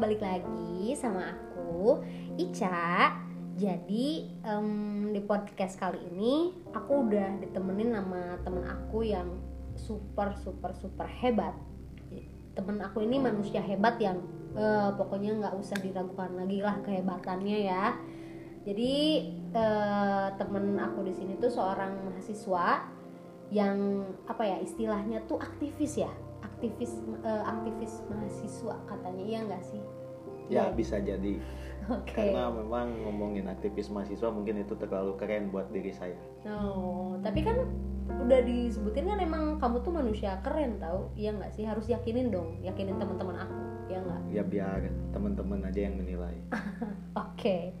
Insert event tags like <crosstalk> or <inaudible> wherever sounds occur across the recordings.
balik lagi sama aku Ica. Jadi em, di podcast kali ini aku udah ditemenin sama temen aku yang super super super hebat. Temen aku ini manusia hebat yang eh, pokoknya nggak usah diragukan lagi lah kehebatannya ya. Jadi eh, temen aku di sini tuh seorang mahasiswa yang apa ya istilahnya tuh aktivis ya aktivis eh, aktivis mahasiswa katanya iya nggak sih Ya bisa jadi. Oke. Karena memang ngomongin aktivis mahasiswa mungkin itu terlalu keren buat diri saya. Oh, tapi kan udah disebutin kan emang kamu tuh manusia keren tau. Iya nggak sih? Harus yakinin dong. Yakinin teman-teman aku. Ya nggak? Ya biar teman-teman aja yang menilai. <laughs> Oke,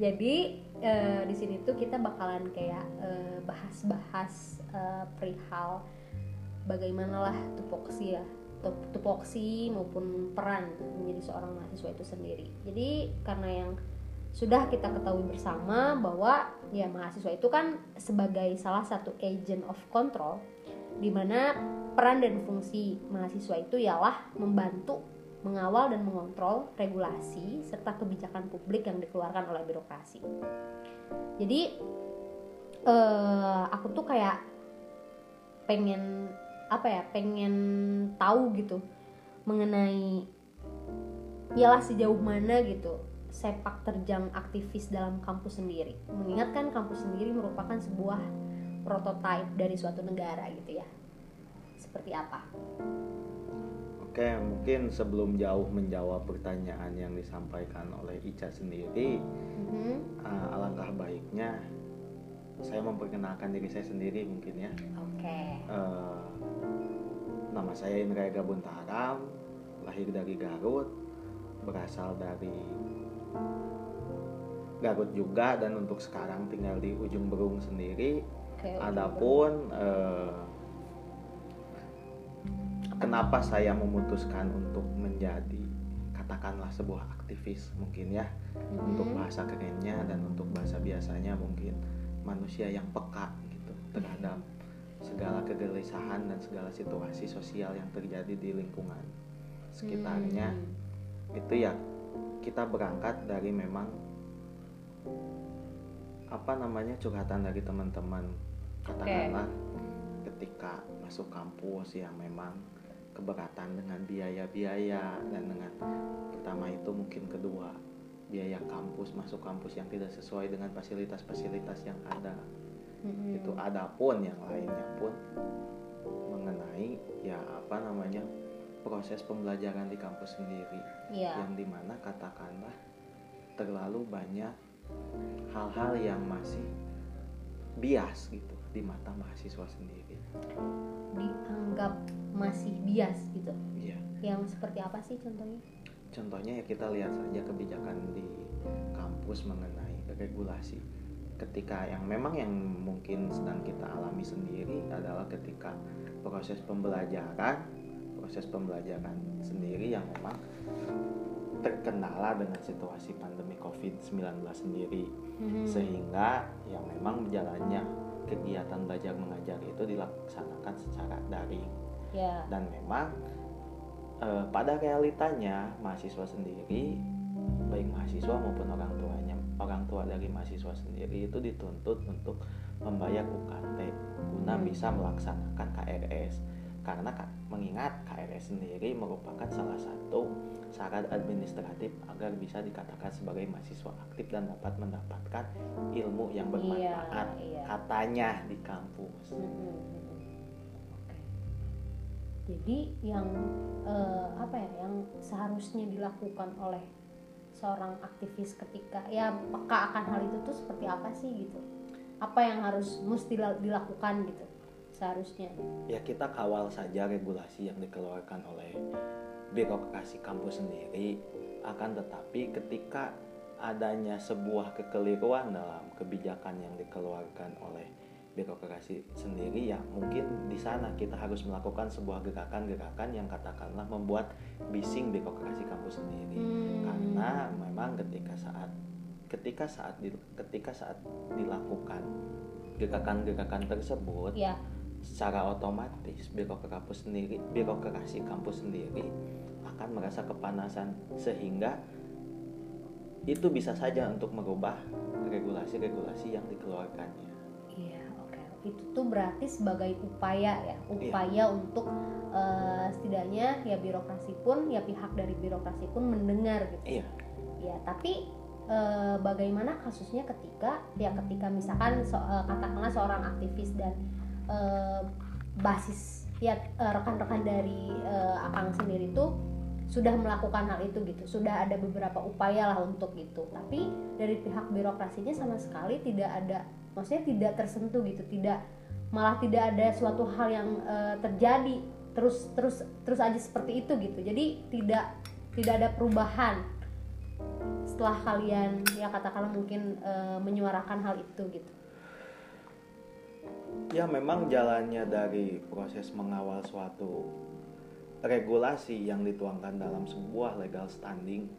jadi eh, di sini tuh kita bakalan kayak eh, bahas-bahas eh, perihal bagaimana lah tupoksi ya, tupoksi maupun peran menjadi seorang mahasiswa itu sendiri. Jadi karena yang sudah kita ketahui bersama bahwa ya mahasiswa itu kan sebagai salah satu agent of control di mana peran dan fungsi mahasiswa itu ialah membantu mengawal dan mengontrol regulasi serta kebijakan publik yang dikeluarkan oleh birokrasi. Jadi eh, aku tuh kayak pengen apa ya, pengen tahu gitu mengenai ialah sejauh mana gitu sepak terjang aktivis dalam kampus sendiri. Mengingatkan kampus sendiri merupakan sebuah prototipe dari suatu negara gitu ya. Seperti apa? Oke, mungkin sebelum jauh menjawab pertanyaan yang disampaikan oleh Ica sendiri, Mhm. uh, alangkah baiknya saya memperkenalkan diri saya sendiri mungkin ya. Oke. Eh, nama saya Indra Ega Buntaram, lahir dari Garut, berasal dari Garut juga dan untuk sekarang tinggal di ujung Berung sendiri. Oke. Adapun eh, kenapa saya memutuskan untuk menjadi katakanlah sebuah aktivis mungkin ya Mhm. untuk bahasa kerennya dan untuk bahasa biasanya mungkin manusia yang peka gitu terhadap segala kegelisahan dan segala situasi sosial yang terjadi di lingkungan sekitarnya. Hmm. itu ya kita berangkat dari memang apa namanya curhatan dari teman-teman. Katakanlah ketika masuk kampus yang memang keberatan dengan biaya-biaya dan dengan pertama itu mungkin kedua biaya kampus masuk kampus yang tidak sesuai dengan fasilitas-fasilitas yang ada Mhm. itu ada pun yang lainnya pun mengenai ya apa namanya proses pembelajaran di kampus sendiri Iya. yang di mana katakanlah terlalu banyak hal-hal yang masih bias gitu di mata mahasiswa sendiri dianggap masih bias gitu. Iya. Yang seperti apa sih contohnya? Contohnya ya kita lihat saja kebijakan di kampus mengenai regulasi ketika yang memang yang mungkin sedang kita alami sendiri adalah ketika proses pembelajaran proses pembelajaran sendiri yang memang terkendala dengan situasi pandemi COVID-19 sendiri Mhm. sehingga yang memang jalannya kegiatan belajar mengajar itu dilaksanakan secara daring Ya. dan memang eh, pada realitanya mahasiswa sendiri baik mahasiswa maupun orang tuanya orang tua dari mahasiswa sendiri itu dituntut untuk membayar UKT guna Hmm. bisa melaksanakan KRS karena ka- mengingat KRS sendiri merupakan salah satu syarat administratif agar bisa dikatakan sebagai mahasiswa aktif dan dapat mendapatkan ilmu yang bermanfaat iya. katanya di kampus Mhm, mhm. Jadi yang eh, apa ya yang seharusnya dilakukan oleh seorang aktivis ketika ya peka akan hal itu tuh seperti apa sih gitu? Apa yang harus mesti la- dilakukan gitu seharusnya? ya kita kawal saja regulasi yang dikeluarkan oleh birokrasi kampus sendiri akan tetapi ketika adanya sebuah kekeliruan dalam kebijakan yang dikeluarkan oleh birokrasi sendiri ya mungkin di sana kita harus melakukan sebuah gerakan-gerakan yang katakanlah membuat bising birokrasi kampus sendiri Hmm. karena memang ketika saat ketika saat di- ketika saat dilakukan gerakan-gerakan tersebut ya secara otomatis birokrasi kampus sendiri birokrasi kampus sendiri akan merasa kepanasan sehingga itu bisa saja untuk merubah regulasi-regulasi yang dikeluarkannya. Iya. Itu tuh berarti sebagai upaya ya, upaya untuk uh, setidaknya ya birokrasi pun ya pihak dari birokrasi pun mendengar gitu. Iya. Ya, tapi uh, bagaimana kasusnya ketika ya ketika misalkan so, uh, katakanlah seorang aktivis dan uh, basis ya rekan-rekan dari uh, Akang sendiri tuh sudah melakukan hal itu gitu sudah ada beberapa upaya lah untuk itu tapi dari pihak birokrasinya sama sekali tidak ada maksudnya tidak tersentuh gitu tidak malah tidak ada suatu hal yang uh, terjadi terus terus terus aja seperti itu gitu. Jadi tidak tidak ada perubahan setelah kalian ya katakanlah mungkin uh, menyuarakan hal itu gitu. Ya memang jalannya dari proses mengawal suatu regulasi yang dituangkan dalam sebuah legal standing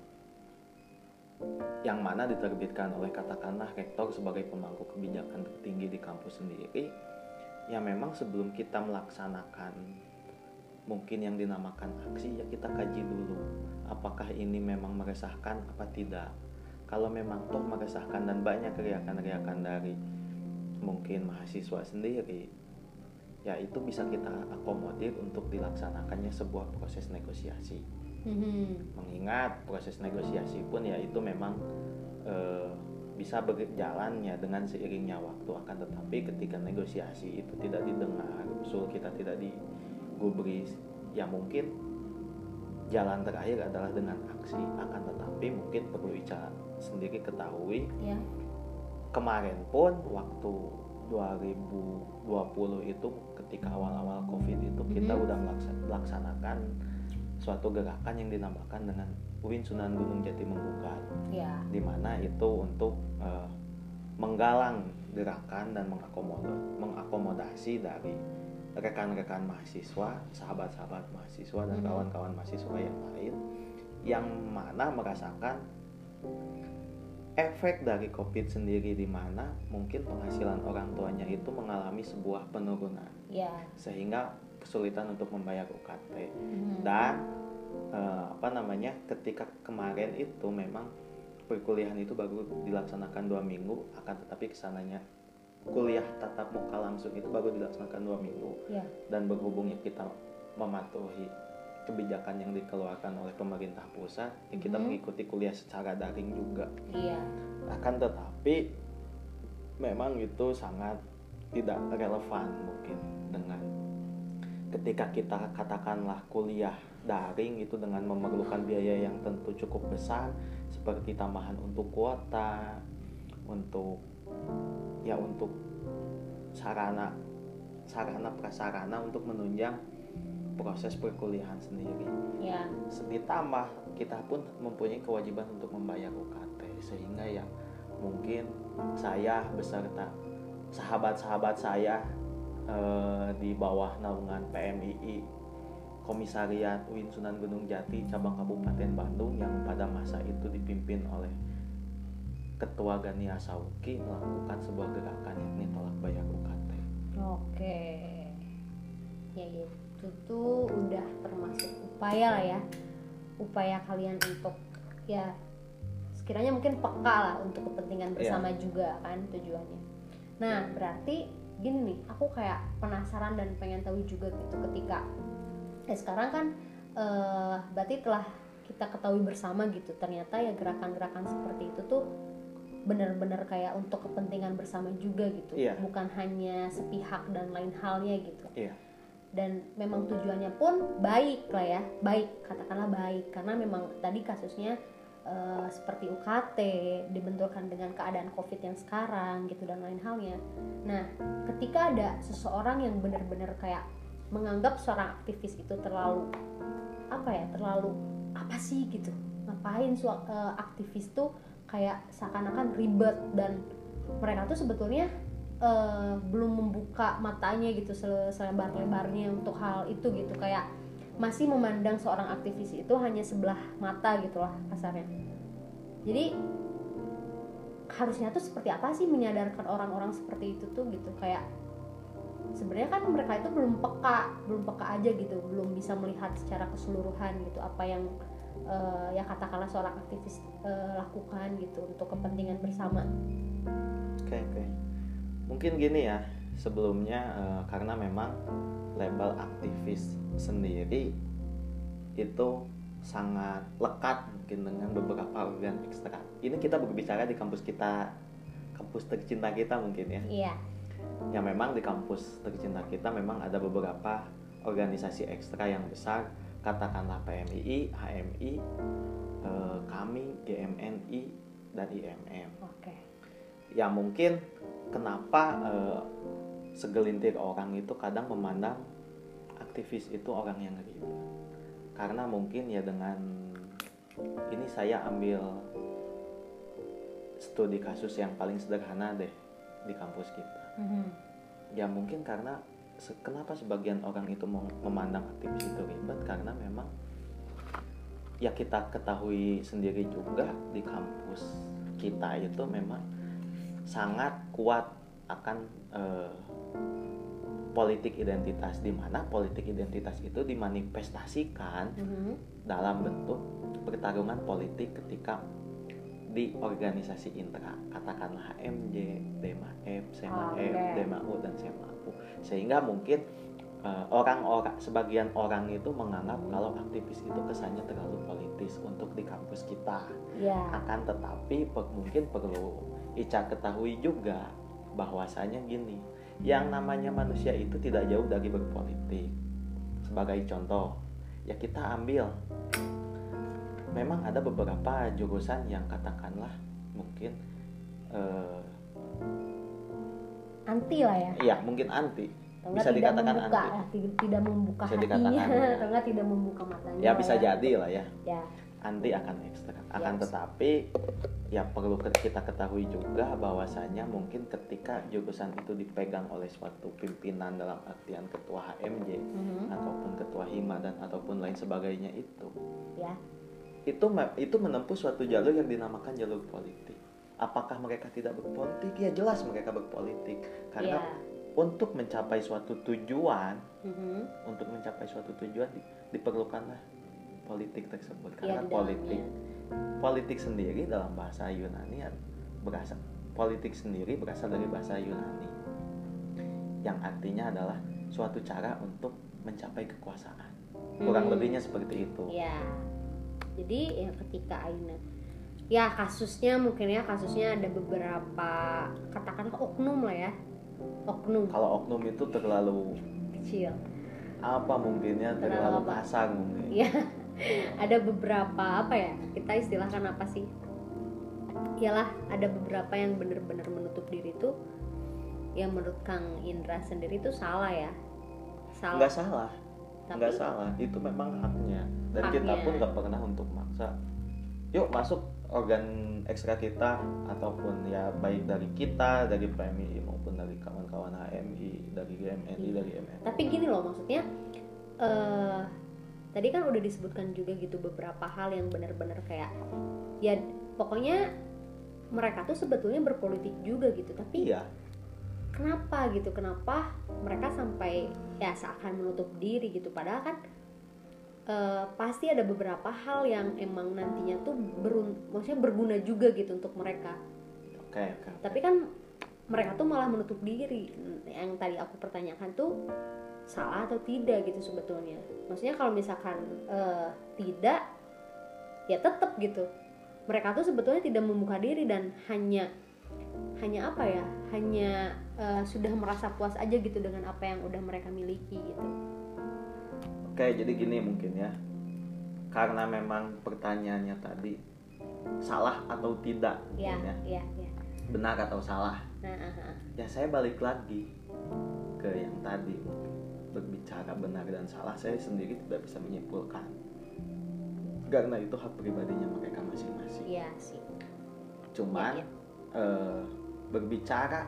yang mana diterbitkan oleh katakanlah rektor sebagai pemangku kebijakan tertinggi di kampus sendiri ya memang sebelum kita melaksanakan mungkin yang dinamakan aksi ya kita kaji dulu apakah ini memang meresahkan apa tidak kalau memang toh meresahkan dan banyak riakan-riakan dari mungkin mahasiswa sendiri ya itu bisa kita akomodir untuk dilaksanakannya sebuah proses negosiasi. Mm-hmm. Mengingat proses negosiasi pun ya itu memang e, bisa berjalan ya dengan seiringnya waktu akan tetapi ketika negosiasi itu tidak didengar, usul kita tidak digubris, ya mungkin jalan terakhir adalah dengan aksi akan tetapi mungkin perlu Ica sendiri ketahui yeah. kemarin pun waktu 2020 itu ketika awal-awal covid itu kita mm-hmm. udah melaksanakan suatu gerakan yang dinamakan dengan Uin Sunan Gunung Jati Menggugat yeah. di mana itu untuk uh, menggalang gerakan dan mengakomodasi, mengakomodasi dari rekan-rekan mahasiswa, sahabat-sahabat mahasiswa dan mm-hmm. kawan-kawan mahasiswa yang lain yang mana merasakan efek dari COVID sendiri di mana mungkin penghasilan orang tuanya itu mengalami sebuah penurunan, ya. sehingga kesulitan untuk membayar UKT hmm. dan uh, apa namanya ketika kemarin itu memang perkuliahan itu baru dilaksanakan dua minggu, akan tetapi ke sananya kuliah tatap muka langsung itu baru dilaksanakan dua minggu ya. dan berhubungnya kita mematuhi kebijakan yang dikeluarkan oleh pemerintah pusat ya kita hmm. mengikuti kuliah secara daring juga iya akan tetapi memang itu sangat tidak relevan mungkin dengan ketika kita katakanlah kuliah daring itu dengan memerlukan biaya yang tentu cukup besar seperti tambahan untuk kuota untuk ya untuk sarana sarana prasarana untuk menunjang proses perkuliahan sendiri. Ya. Ditambah kita pun mempunyai kewajiban untuk membayar UKT sehingga yang mungkin saya beserta sahabat-sahabat saya eh, di bawah naungan PMII Komisariat UIN Sunan Gunung Jati cabang Kabupaten Bandung yang pada masa itu dipimpin oleh Ketua Gani Asauki melakukan sebuah gerakan yakni tolak bayar UKT. Oke. Ya, ya itu tuh udah termasuk upaya lah ya upaya kalian untuk ya sekiranya mungkin peka lah untuk kepentingan iya. bersama yeah. juga kan tujuannya nah berarti gini nih aku kayak penasaran dan pengen tahu juga gitu ketika eh sekarang kan uh, berarti telah kita ketahui bersama gitu ternyata ya gerakan-gerakan seperti itu tuh benar-benar kayak untuk kepentingan bersama juga gitu yeah. bukan hanya sepihak dan lain halnya gitu yeah dan memang tujuannya pun baik lah ya baik katakanlah baik karena memang tadi kasusnya uh, seperti UKT dibenturkan dengan keadaan COVID yang sekarang gitu dan lain halnya. Nah, ketika ada seseorang yang benar-benar kayak menganggap seorang aktivis itu terlalu apa ya terlalu apa sih gitu ngapain uh, aktivis tuh kayak seakan-akan ribet dan mereka tuh sebetulnya uh, belum membuka matanya gitu selebar-lebarnya untuk hal itu gitu kayak masih memandang seorang aktivis itu hanya sebelah mata gitu lah kasarnya. Jadi harusnya tuh seperti apa sih menyadarkan orang-orang seperti itu tuh gitu? Kayak sebenarnya kan mereka itu belum peka belum peka aja gitu belum bisa melihat secara keseluruhan gitu apa yang uh, ya katakanlah seorang aktivis uh, lakukan gitu untuk kepentingan bersama. Oke okay, oke. Okay. mungkin gini ya sebelumnya uh, karena memang label aktivis sendiri itu sangat lekat mungkin dengan beberapa organ ekstra ini kita berbicara di kampus kita kampus tercinta kita mungkin ya iya yang memang di kampus tercinta kita memang ada beberapa organisasi ekstra yang besar katakanlah PMII, HMI, eh, kami, GMNI dan IMM. Oke. Ya mungkin kenapa eh, segelintir orang itu kadang memandang aktivis itu orang yang ribet. Karena mungkin ya dengan ini saya ambil studi kasus yang paling sederhana deh di kampus kita mm-hmm. ya mungkin karena kenapa sebagian orang itu memandang aktivis itu ribet karena memang ya kita ketahui sendiri juga di kampus kita itu memang sangat kuat akan uh, politik identitas di mana politik identitas itu dimanifestasikan mm-hmm. dalam bentuk pertarungan politik ketika di organisasi intra katakanlah HMJ, DEMA-F, SEMA-F, okay. DEMA-U dan SEMA-U sehingga mungkin uh, orang-orang sebagian orang itu menganggap kalau aktivis itu kesannya terlalu politis untuk di kampus kita yeah. akan tetapi per, mungkin perlu Ica ketahui juga bahwasanya gini yang namanya manusia itu tidak jauh dari berpolitik sebagai contoh ya kita ambil memang ada beberapa jurusan yang katakanlah mungkin uh, anti lah ya iya mungkin anti Tengah bisa dikatakan membuka, anti ya, tidak membuka bisa hatinya ya. <laughs> tidak membuka matanya ya bisa ya. jadi lah ya, ya. Anti akan ekstra akan yes. tetapi ya perlu kita ketahui juga bahwasanya mungkin ketika jurusan itu dipegang oleh suatu pimpinan dalam artian ketua HMJ mm -hmm. ataupun ketua hima dan ataupun lain sebagainya itu ya itu itu menempuh suatu jalur yang dinamakan jalur politik. Apakah mereka tidak berpolitik? Ya jelas mereka berpolitik karena yeah. untuk mencapai suatu tujuan, mm-hmm. untuk mencapai suatu tujuan di, diperlukanlah politik tersebut. Karena yeah, politik politik sendiri dalam bahasa Yunani berasal politik sendiri berasal dari bahasa Yunani. Yang artinya adalah suatu cara untuk mencapai kekuasaan. Kurang hmm. lebihnya seperti itu. Yeah jadi ya ketika Aina ya kasusnya mungkin ya kasusnya ada beberapa katakanlah oknum lah ya. Oknum. Kalau oknum itu terlalu kecil. apa mungkinnya terlalu, terlalu kasar mungkin. Ya ada beberapa apa ya kita istilahkan apa sih? Ialah ada beberapa yang benar-benar menutup diri itu yang menurut Kang Indra sendiri itu salah ya. Salah. Nggak salah. Tapi, nggak salah. Itu memang haknya. Dan haknya. kita pun nggak pernah untuk maksa. Yuk masuk organ ekstra kita ataupun ya baik dari kita dari PMI maupun dari kawan-kawan HMI dari GMNI iya. dari MN tapi gini loh maksudnya uh, tadi kan udah disebutkan juga gitu beberapa hal yang benar-benar kayak ya pokoknya mereka tuh sebetulnya berpolitik juga gitu tapi iya. kenapa gitu kenapa mereka sampai ya seakan menutup diri gitu padahal kan uh, pasti ada beberapa hal yang emang nantinya tuh berun maksudnya berguna juga gitu untuk mereka. Oke, okay, okay. Tapi kan mereka tuh malah menutup diri. Yang tadi aku pertanyakan tuh salah atau tidak gitu sebetulnya. Maksudnya kalau misalkan uh, tidak ya tetap gitu. Mereka tuh sebetulnya tidak membuka diri dan hanya hanya apa ya? Hanya uh, sudah merasa puas aja gitu dengan apa yang udah mereka miliki gitu. Oke, jadi gini mungkin ya. Karena memang pertanyaannya tadi salah atau tidak ya, ya. Ya, ya. Benar atau salah. Nah, uh, uh. Ya saya balik lagi ke yang tadi berbicara benar dan salah saya sendiri tidak bisa menyimpulkan karena itu hak pribadinya mereka masing-masing. Iya sih. Cuman ya, ya. Uh, berbicara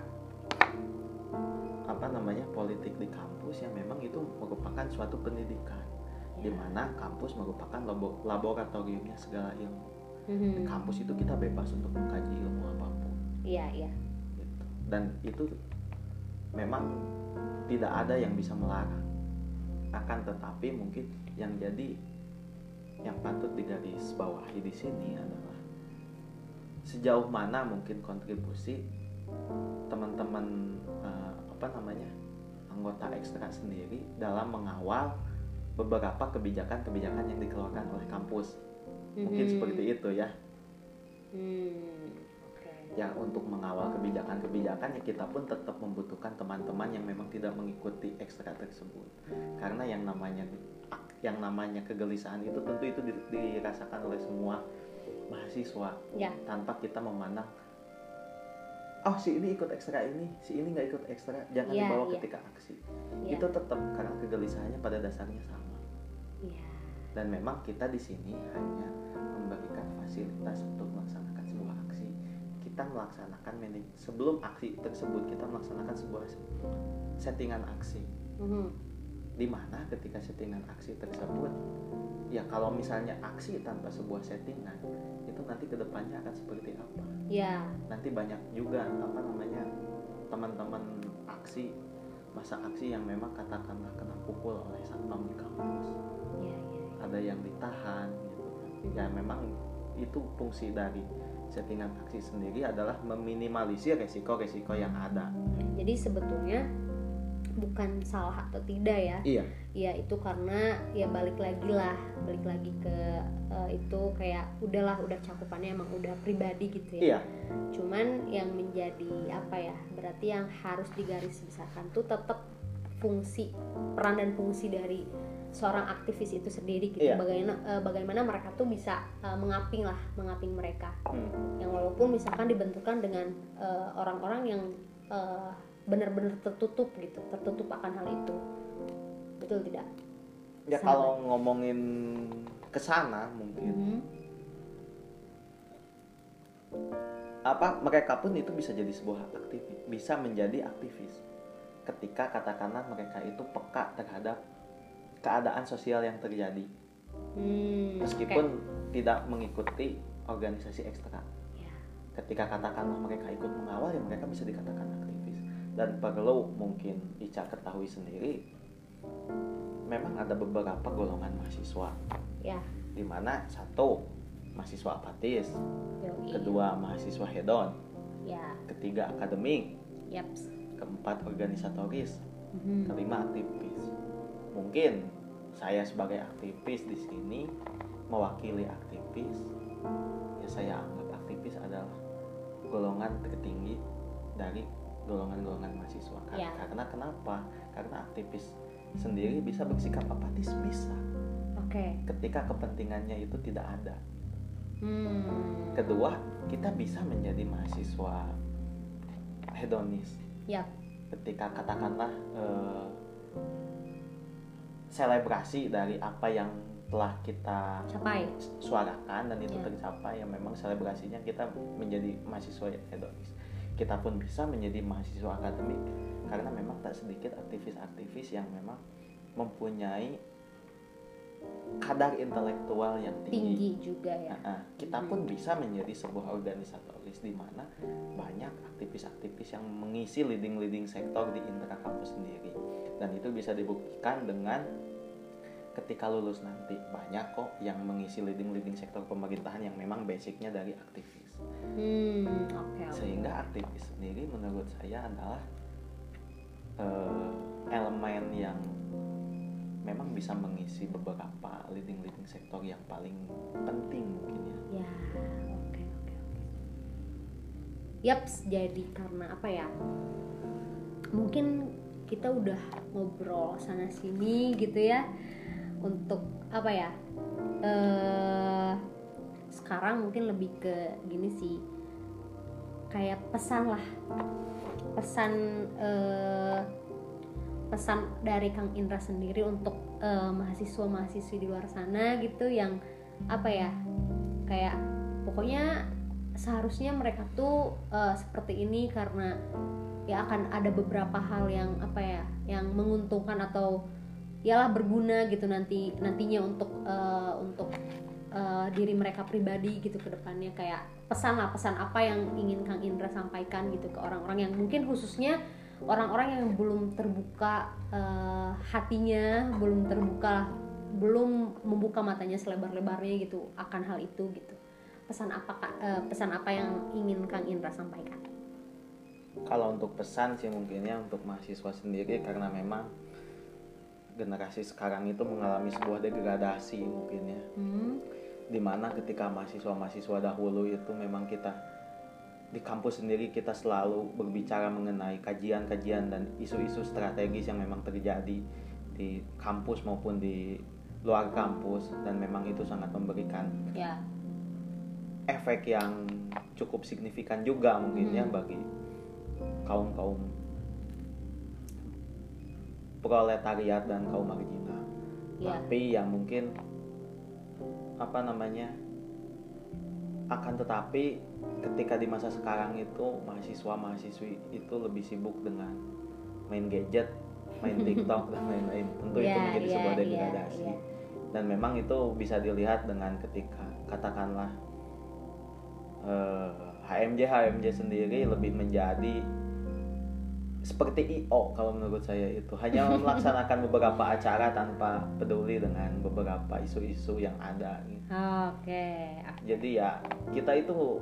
apa namanya politik di kampus yang memang itu merupakan suatu pendidikan ya. di mana kampus merupakan laboratoriumnya segala ilmu mm-hmm. di kampus itu kita bebas untuk mengkaji ilmu apa pun iya iya gitu. dan itu memang tidak ada yang bisa melarang akan tetapi mungkin yang jadi yang patut digaris bawahi di sini adalah sejauh mana mungkin kontribusi teman-teman uh, apa namanya anggota ekstra sendiri dalam mengawal beberapa kebijakan-kebijakan yang dikeluarkan oleh kampus mungkin Mhm. seperti itu ya Hmm, oke. Ya untuk mengawal kebijakan-kebijakan ya kita pun tetap membutuhkan teman-teman yang memang tidak mengikuti ekstra tersebut karena yang namanya yang namanya kegelisahan itu tentu itu di- dirasakan oleh semua mahasiswa Ya. tanpa kita memandang oh si ini ikut ekstra ini si ini nggak ikut ekstra jangan Iya, dibawa iya. ketika aksi Ya. itu tetap karena kegelisahannya pada dasarnya sama Ya. dan memang kita di sini hanya memberikan fasilitas untuk melaksanakan kita melaksanakan manaj- sebelum aksi tersebut kita melaksanakan sebuah settingan aksi Mhm. di mana ketika settingan aksi tersebut ya kalau misalnya aksi tanpa sebuah settingan itu nanti ke depannya akan seperti apa Ya. nanti banyak juga apa namanya teman-teman aksi masa aksi yang memang katakanlah kena pukul oleh satpam di kampus Ya. Ya. ada yang ditahan gitu kan. ya memang itu fungsi dari settingan aksi sendiri adalah meminimalisir resiko-resiko yang ada Jadi sebetulnya bukan salah atau tidak ya. iya Ya itu karena ya balik lagi lah, balik lagi ke eh, itu kayak udahlah udah cakupannya emang udah pribadi gitu ya. iya Cuman yang menjadi apa ya? Berarti yang harus digarisbesarkan tuh tetap fungsi peran dan fungsi dari seorang aktivis itu sendiri gitu. Iya. Bagaimana eh, bagaimana mereka tuh bisa eh, mengaping lah, mengaping mereka. Hmm. Yang walaupun misalkan dibenturkan dengan eh, orang-orang yang eh, benar-benar tertutup gitu, tertutup akan hal itu. Betul tidak? ya Sahabat. kalau ngomongin ke sana mungkin Mhm. apa mereka pun itu bisa jadi sebuah aktivis bisa menjadi aktivis ketika katakanlah mereka itu peka terhadap keadaan sosial yang terjadi Hmm, meskipun oke. tidak mengikuti organisasi ekstra Ya. ketika katakanlah mereka ikut mengawal ya mereka bisa dikatakan aktivis dan perlu mungkin Ica ketahui sendiri memang ada beberapa golongan mahasiswa Ya. di mana satu mahasiswa apatis Yoi. kedua mahasiswa hedon Ya. ketiga akademik Yaps. keempat organisatoris Mhm. kelima aktivis mungkin saya sebagai aktivis di sini mewakili aktivis ya saya anggap aktivis adalah golongan tertinggi dari golongan-golongan mahasiswa Ya. karena kenapa karena aktivis sendiri bisa bersikap apatis bisa Oke. ketika kepentingannya itu tidak ada Hmm. kedua kita bisa menjadi mahasiswa hedonis Yap. ketika katakanlah eh, selebrasi dari apa yang telah kita Capai. suarakan dan itu Ya. tercapai yang memang selebrasinya kita menjadi mahasiswa hedonis kita pun bisa menjadi mahasiswa akademik karena memang tak sedikit aktivis-aktivis yang memang mempunyai kadar intelektual yang Tinggi juga ya. Nah, kita pun bisa menjadi sebuah organisatoris di mana banyak aktivis-aktivis yang mengisi leading-leading sektor di intra kampus sendiri dan itu bisa dibuktikan dengan ketika lulus nanti banyak kok yang mengisi leading-leading sektor pemerintahan yang memang basicnya dari aktivis Hmm. Oke. sehingga aktivis sendiri menurut saya adalah eh, elemen yang memang bisa mengisi beberapa leading-leading sektor yang paling penting mungkin ya Ya. Oke. Oke. Oke. Yaps. Jadi karena apa ya? Mungkin kita udah ngobrol sana sini gitu ya untuk apa ya? Eh sekarang mungkin lebih ke gini sih kayak pesan lah pesan eh, pesan dari Kang Indra sendiri untuk eh, mahasiswa-mahasiswi di luar sana gitu yang apa ya kayak pokoknya seharusnya mereka tuh eh, seperti ini karena ya akan ada beberapa hal yang apa ya yang menguntungkan atau yalah berguna gitu nanti nantinya untuk eh, untuk eh, diri mereka pribadi gitu ke depannya. Kayak pesan lah pesan apa yang ingin Kang Indra sampaikan gitu ke orang-orang yang mungkin khususnya orang-orang yang belum terbuka uh, hatinya belum terbuka belum membuka matanya selebar-lebarnya gitu akan hal itu gitu. Pesan apa uh, pesan apa yang ingin Kang Indra sampaikan? Kalau untuk pesan sih mungkinnya untuk mahasiswa sendiri karena memang generasi sekarang itu mengalami sebuah degradasi mungkin ya. Hmm. di mana ketika mahasiswa-mahasiswa dahulu itu memang kita di kampus sendiri kita selalu berbicara mengenai kajian-kajian dan isu-isu strategis yang memang terjadi di kampus maupun di luar kampus dan memang itu sangat memberikan ya. efek yang cukup signifikan juga mungkin ya hmm. ya bagi kaum kaum proletariat dan kaum marginal ya. tapi yang mungkin apa namanya akan tetapi ketika di masa sekarang itu mahasiswa mahasiswi itu lebih sibuk dengan main gadget main TikTok <laughs> dan lain-lain tentu yeah, itu iya, menjadi yeah, sebuah iya, degradasi yeah, yeah. dan memang itu bisa dilihat dengan ketika katakanlah uh, HMJ HMJ sendiri lebih menjadi seperti IO kalau menurut saya itu hanya <laughs> melaksanakan beberapa acara tanpa peduli dengan beberapa isu-isu yang ada. Gitu. Oke. Okay. Jadi ya kita itu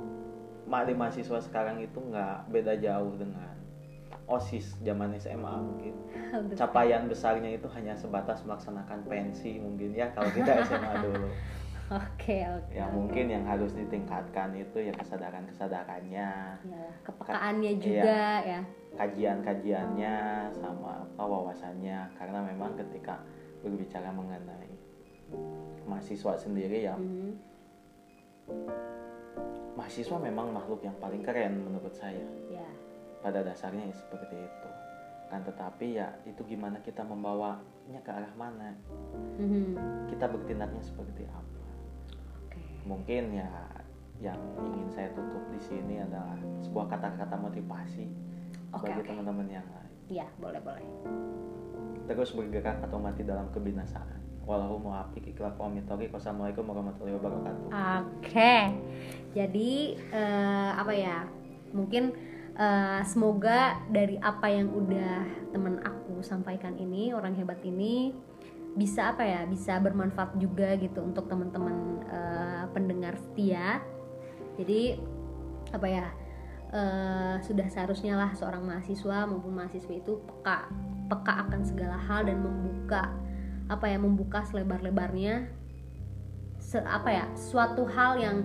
di mahasiswa sekarang itu nggak beda jauh dengan osis zaman SMA mungkin. Capaian besarnya itu hanya sebatas melaksanakan pensi mungkin ya kalau kita SMA dulu. <laughs> <laughs> Oke, okay, oke. Okay, yang mungkin yang harus ditingkatkan itu ya kesadaran kesadarannya, ya, kepekaannya juga ya. ya. Kajian-kajiannya sama apa wawasannya karena memang ketika berbicara mengenai mahasiswa sendiri ya, mm -hmm. mahasiswa memang makhluk yang paling keren menurut saya. Ya. Pada dasarnya ya seperti itu. Kan tetapi ya itu gimana kita membawanya ke arah mana? Mm -hmm. Kita bertindaknya seperti apa? Mungkin ya yang ingin saya tutup di sini adalah sebuah kata-kata motivasi okay, bagi okay. teman-teman yang lain. Iya, boleh boleh. Terus bergerak atau mati dalam kebinasaan. Walau muafiq ikhlas wamitori. Wassalamualaikum warahmatullahi wabarakatuh. Oke. Okay. Jadi uh, apa ya? Mungkin uh, semoga dari apa yang udah temen aku sampaikan ini, orang hebat ini bisa apa ya bisa bermanfaat juga gitu untuk teman-teman uh, pendengar setia. Jadi apa ya uh, sudah seharusnya lah seorang mahasiswa maupun mahasiswa itu peka peka akan segala hal dan membuka apa ya membuka selebar-lebarnya se apa ya suatu hal yang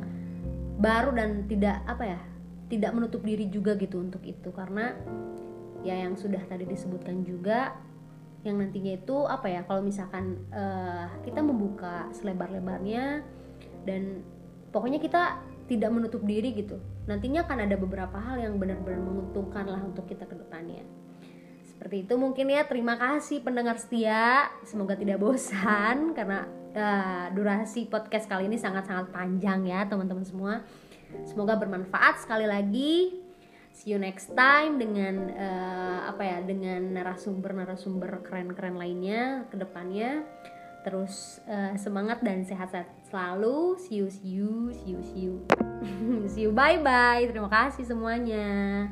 baru dan tidak apa ya tidak menutup diri juga gitu untuk itu. Karena ya yang sudah tadi disebutkan juga yang nantinya itu apa ya kalau misalkan uh, kita membuka selebar-lebarnya dan pokoknya kita tidak menutup diri gitu. Nantinya akan ada beberapa hal yang benar-benar menguntungkan lah untuk kita ke depannya. Seperti itu mungkin ya. Terima kasih pendengar setia. Semoga tidak bosan karena uh, durasi podcast kali ini sangat-sangat panjang ya teman-teman semua. Semoga bermanfaat sekali lagi see you next time dengan uh, apa ya dengan narasumber-narasumber keren-keren lainnya ke depannya. Terus uh, semangat dan sehat-sehat selalu. See you see you see you see you. <laughs> See you bye bye terima kasih semuanya